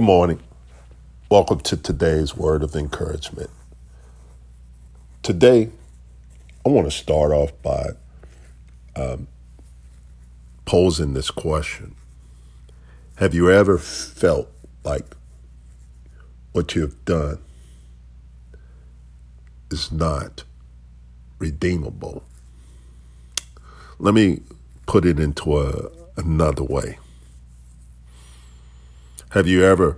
Good morning. Welcome to today's word of encouragement. Today, I want to start off by um, posing this question Have you ever felt like what you have done is not redeemable? Let me put it into a, another way. Have you ever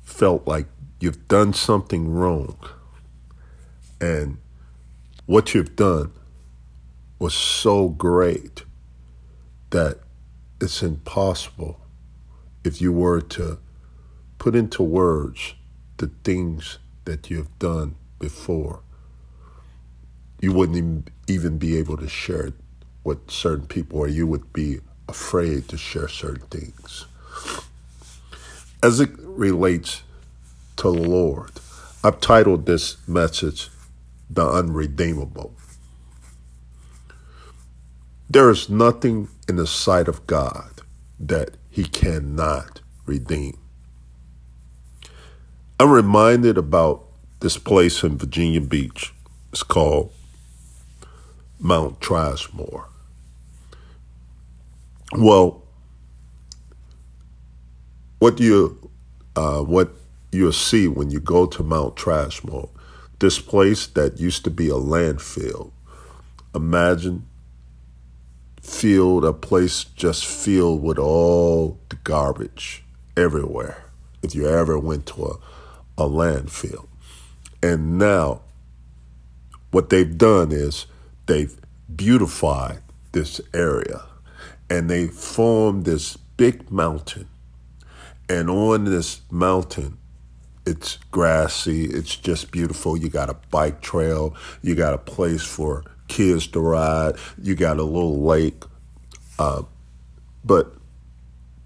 felt like you've done something wrong and what you've done was so great that it's impossible if you were to put into words the things that you've done before. You wouldn't even be able to share it with certain people, or you would be afraid to share certain things. As it relates to the Lord, I've titled this message, The Unredeemable. There is nothing in the sight of God that he cannot redeem. I'm reminded about this place in Virginia Beach. It's called Mount Trashmore. Well, what you uh, what you'll see when you go to Mount Trashmore, this place that used to be a landfill. Imagine filled a place just filled with all the garbage everywhere. If you ever went to a, a landfill. And now what they've done is they've beautified this area and they formed this big mountain and on this mountain, it's grassy, it's just beautiful. You got a bike trail, you got a place for kids to ride, you got a little lake. Uh, but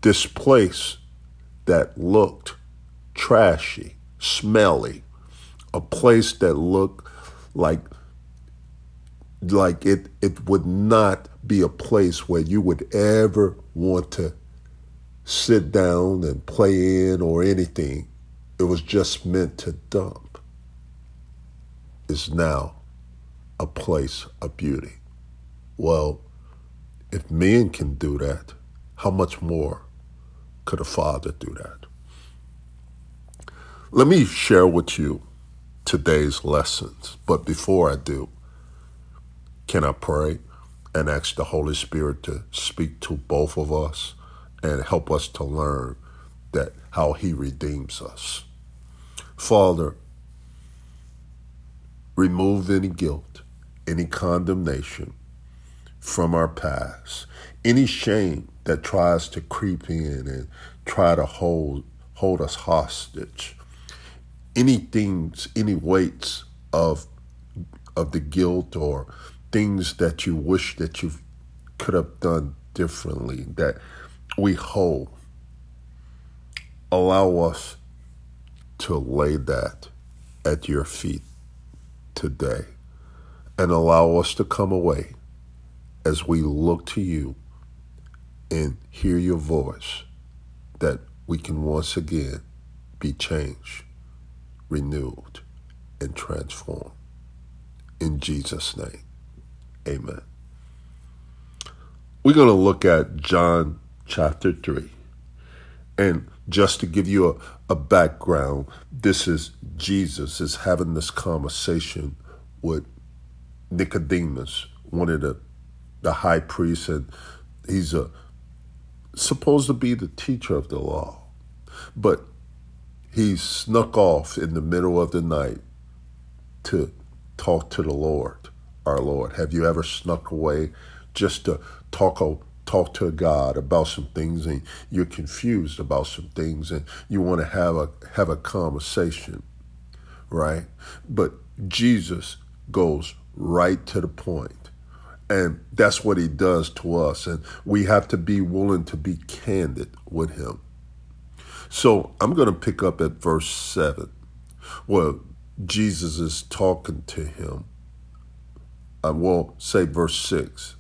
this place that looked trashy, smelly, a place that looked like like it it would not be a place where you would ever want to sit down and play in or anything. It was just meant to dump. Is now a place of beauty. Well, if men can do that, how much more could a father do that? Let me share with you today's lessons. But before I do, can I pray and ask the Holy Spirit to speak to both of us? And help us to learn that how he redeems us. Father, remove any guilt, any condemnation from our past, any shame that tries to creep in and try to hold hold us hostage. Any things, any weights of of the guilt or things that you wish that you could have done differently that we hold, allow us to lay that at your feet today and allow us to come away as we look to you and hear your voice that we can once again be changed, renewed, and transformed. In Jesus' name, amen. We're going to look at John chapter 3. And just to give you a, a background, this is Jesus is having this conversation with Nicodemus, one of the, the high priests, and he's a supposed to be the teacher of the law. But he snuck off in the middle of the night to talk to the Lord, our Lord. Have you ever snuck away just to talk talk to God about some things and you're confused about some things and you want to have a have a conversation right? But Jesus goes right to the point and that's what he does to us and we have to be willing to be candid with him. So I'm going to pick up at verse 7 where Jesus is talking to him. I won't say verse 6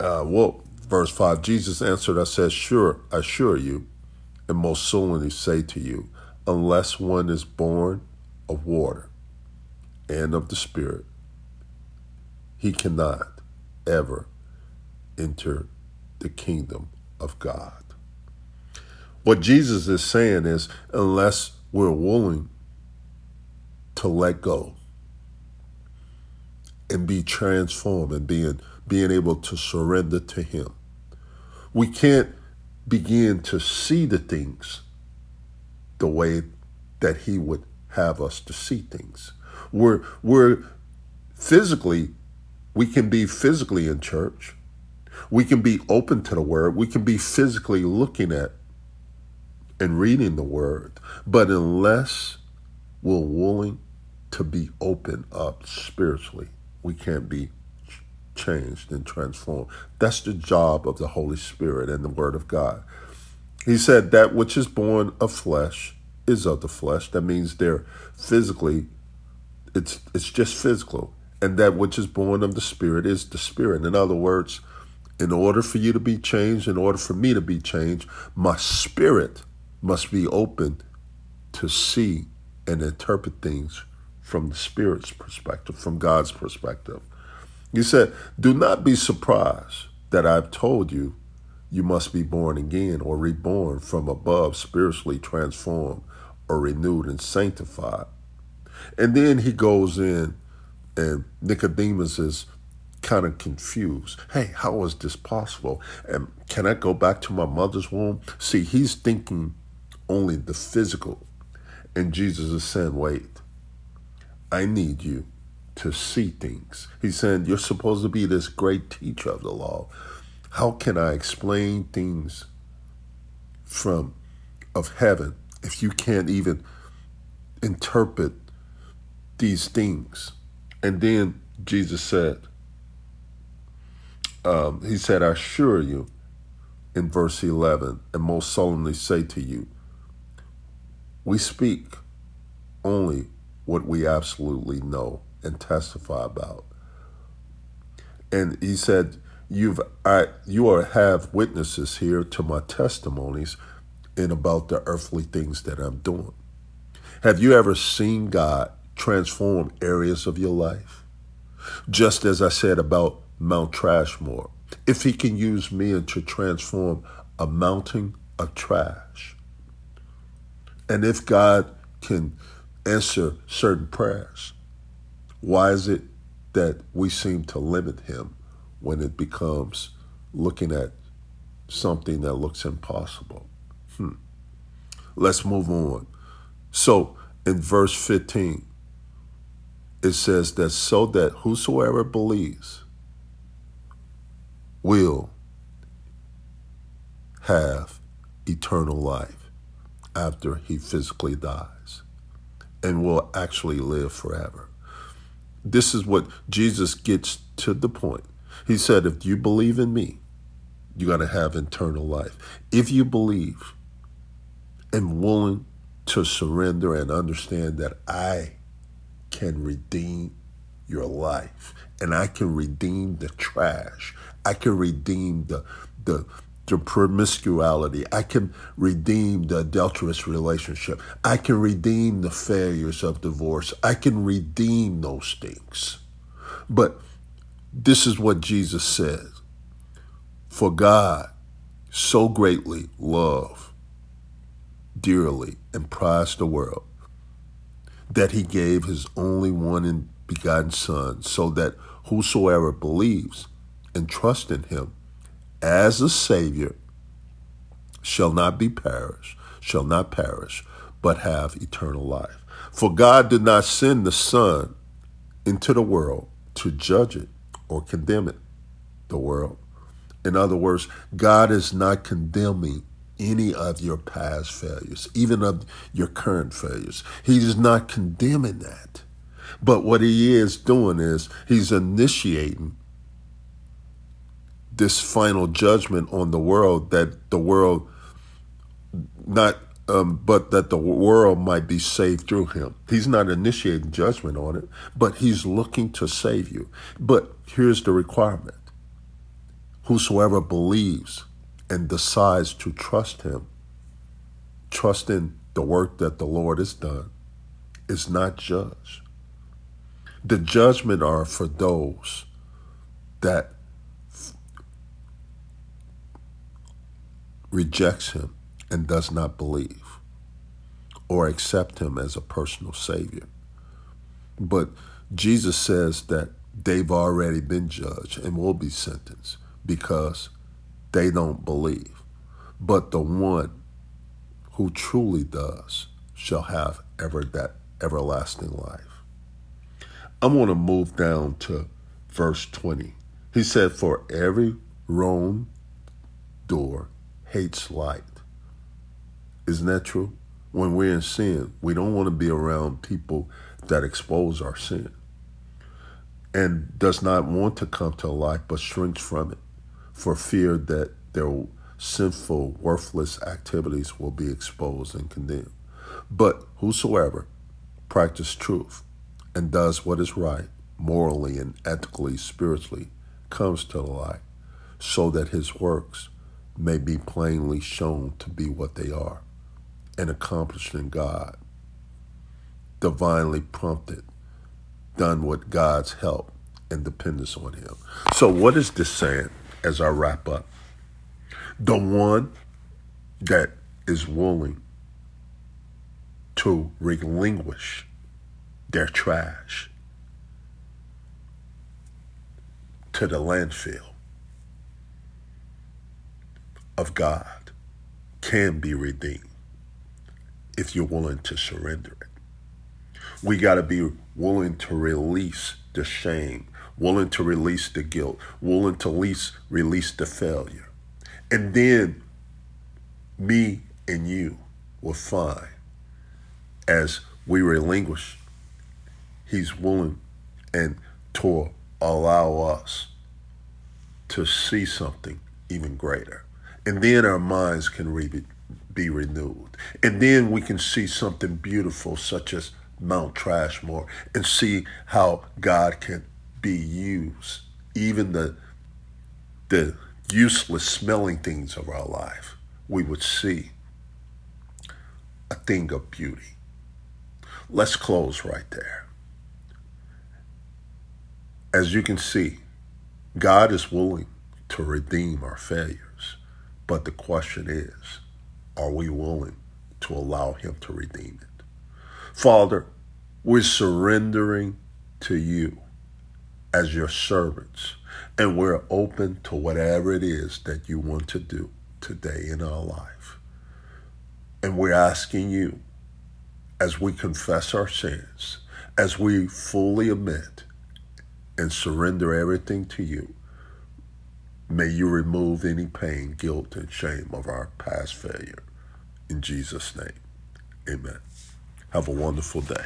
uh, well, Verse 5 Jesus answered, I said, Sure, I assure you, and most solemnly say to you, unless one is born of water and of the Spirit, he cannot ever enter the kingdom of God. What Jesus is saying is, unless we're willing to let go and be transformed and being being able to surrender to him. We can't begin to see the things the way that he would have us to see things. We're we're physically we can be physically in church. We can be open to the word. We can be physically looking at and reading the word. But unless we're willing to be open up spiritually. We can't be changed and transformed. That's the job of the Holy Spirit and the Word of God. He said, That which is born of flesh is of the flesh. That means they're physically, it's, it's just physical. And that which is born of the Spirit is the Spirit. In other words, in order for you to be changed, in order for me to be changed, my spirit must be open to see and interpret things from the Spirit's perspective, from God's perspective. He said, Do not be surprised that I've told you you must be born again or reborn from above, spiritually transformed or renewed and sanctified. And then he goes in, and Nicodemus is kind of confused. Hey, how is this possible? And can I go back to my mother's womb? See, he's thinking only the physical. And Jesus is saying, wait, I need you to see things. He said, You're supposed to be this great teacher of the law. How can I explain things from of heaven if you can't even interpret these things? And then Jesus said, um, He said, I assure you in verse 11, and most solemnly say to you, we speak only what we absolutely know and testify about. And he said, You've I you are have witnesses here to my testimonies and about the earthly things that I'm doing. Have you ever seen God transform areas of your life? Just as I said about Mount Trashmore, if he can use me to transform a mountain of trash, and if God can answer certain prayers. Why is it that we seem to limit him when it becomes looking at something that looks impossible? Hmm. Let's move on. So in verse 15, it says that so that whosoever believes will have eternal life after he physically dies and will actually live forever. This is what Jesus gets to the point. He said, If you believe in me, you got to have eternal life. If you believe and willing to surrender and understand that I can redeem your life and I can redeem the trash, I can redeem the, the, the promiscuity. I can redeem the adulterous relationship. I can redeem the failures of divorce. I can redeem those things. But this is what Jesus said For God so greatly loved, dearly, and prized the world that he gave his only one and begotten Son, so that whosoever believes and trusts in him as a Savior shall not be perish, shall not perish, but have eternal life. For God did not send the Son into the world to judge it or condemn it, the world. In other words, God is not condemning any of your past failures, even of your current failures. He is not condemning that. But what he is doing is he's initiating this final judgment on the world that the world not um, but that the world might be saved through him. He's not initiating judgment on it, but he's looking to save you. But here's the requirement Whosoever believes and decides to trust him, trust in the work that the Lord has done, is not judged. The judgment are for those that rejects him and does not believe or accept him as a personal savior. But Jesus says that they've already been judged and will be sentenced because they don't believe. But the one who truly does shall have ever that everlasting life. I'm going to move down to verse 20. He said, For every wrong door hates light. Isn't that true? When we're in sin, we don't want to be around people that expose our sin and does not want to come to light but shrinks from it for fear that their sinful, worthless activities will be exposed and condemned. But whosoever practices truth and does what is right, morally and ethically, spiritually, comes to the light, so that his works may be plainly shown to be what they are and accomplished in God, divinely prompted, done with God's help and dependence on Him. So, what is this saying as I wrap up? The one that is willing to relinquish their trash to the landfill of God can be redeemed if you're willing to surrender it. We got to be willing to release the shame, willing to release the guilt, willing to release, release the failure. And then me and you will find as we relinquish, he's willing and to allow us to see something even greater. And then our minds can re- be renewed. And then we can see something beautiful, such as Mount Trashmore, and see how God can be used. Even the, the useless smelling things of our life, we would see a thing of beauty. Let's close right there. As you can see, God is willing to redeem our failures. But the question is, are we willing to allow Him to redeem it? Father, we're surrendering to you as your servants, and we're open to whatever it is that you want to do today in our life. And we're asking you, as we confess our sins, as we fully admit and surrender everything to you, May you remove any pain, guilt, and shame of our past failure. In Jesus' name, amen. Have a wonderful day.